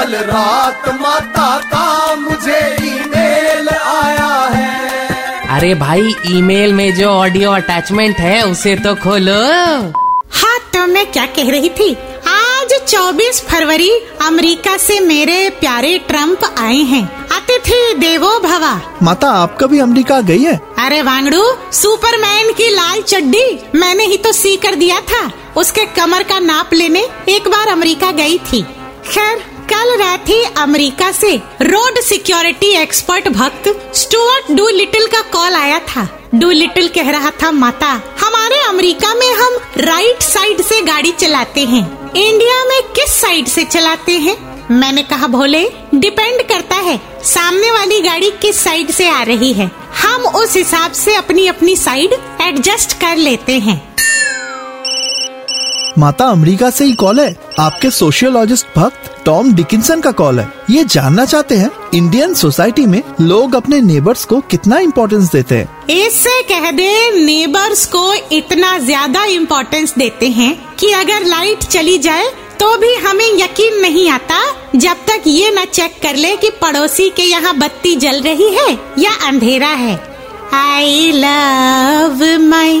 कल रात माता का मुझे ईमेल आया है। अरे भाई ईमेल में जो ऑडियो अटैचमेंट है उसे तो खोलो। हाँ तो मैं क्या कह रही थी? आज 24 फरवरी अमेरिका से मेरे प्यारे ट्रंप आए हैं। अतिथि देवो भवा। माता आप कभी अमेरिका गई है? अरे वांगड़ू सुपरमैन की लाल चड्डी। मैंने ही तो सी कर दिया था। उसके कमर का नाप लेने एक बार अमेरिका गई थी। खैर कल रात ही अमेरिका से रोड सिक्योरिटी एक्सपर्ट भक्त स्टुअर्ट डू लिटिल का कॉल आया था। डू लिटिल कह रहा था, माता, हमारे अमेरिका में हम राइट साइड से गाड़ी चलाते हैं। इंडिया में किस साइड से चलाते हैं? मैंने कहा, भोले, डिपेंड करता है, सामने वाली गाड़ी किस साइड से आ रही है। हम उस हिसाब से अपनी अपनी साइड एडजस्ट कर लेते हैं। माता अमेरिका से ही कॉल है। आपके सोशियोलॉजिस्ट भक्त टॉम डिकिंसन का कॉल है। ये जानना चाहते हैं, इंडियन सोसाइटी में लोग अपने नेबर्स को कितना इम्पोर्टेंस देते हैं। इससे कह दे, नेबर्स को इतना ज़्यादा इम्पोर्टेंस देते हैं कि अगर लाइट चली जाए तो भी हमें यकीन नहीं आता जब तक ये न चेक कर ले कि पड़ोसी के यहाँ बत्ती जल रही है या अंधेरा है। I love my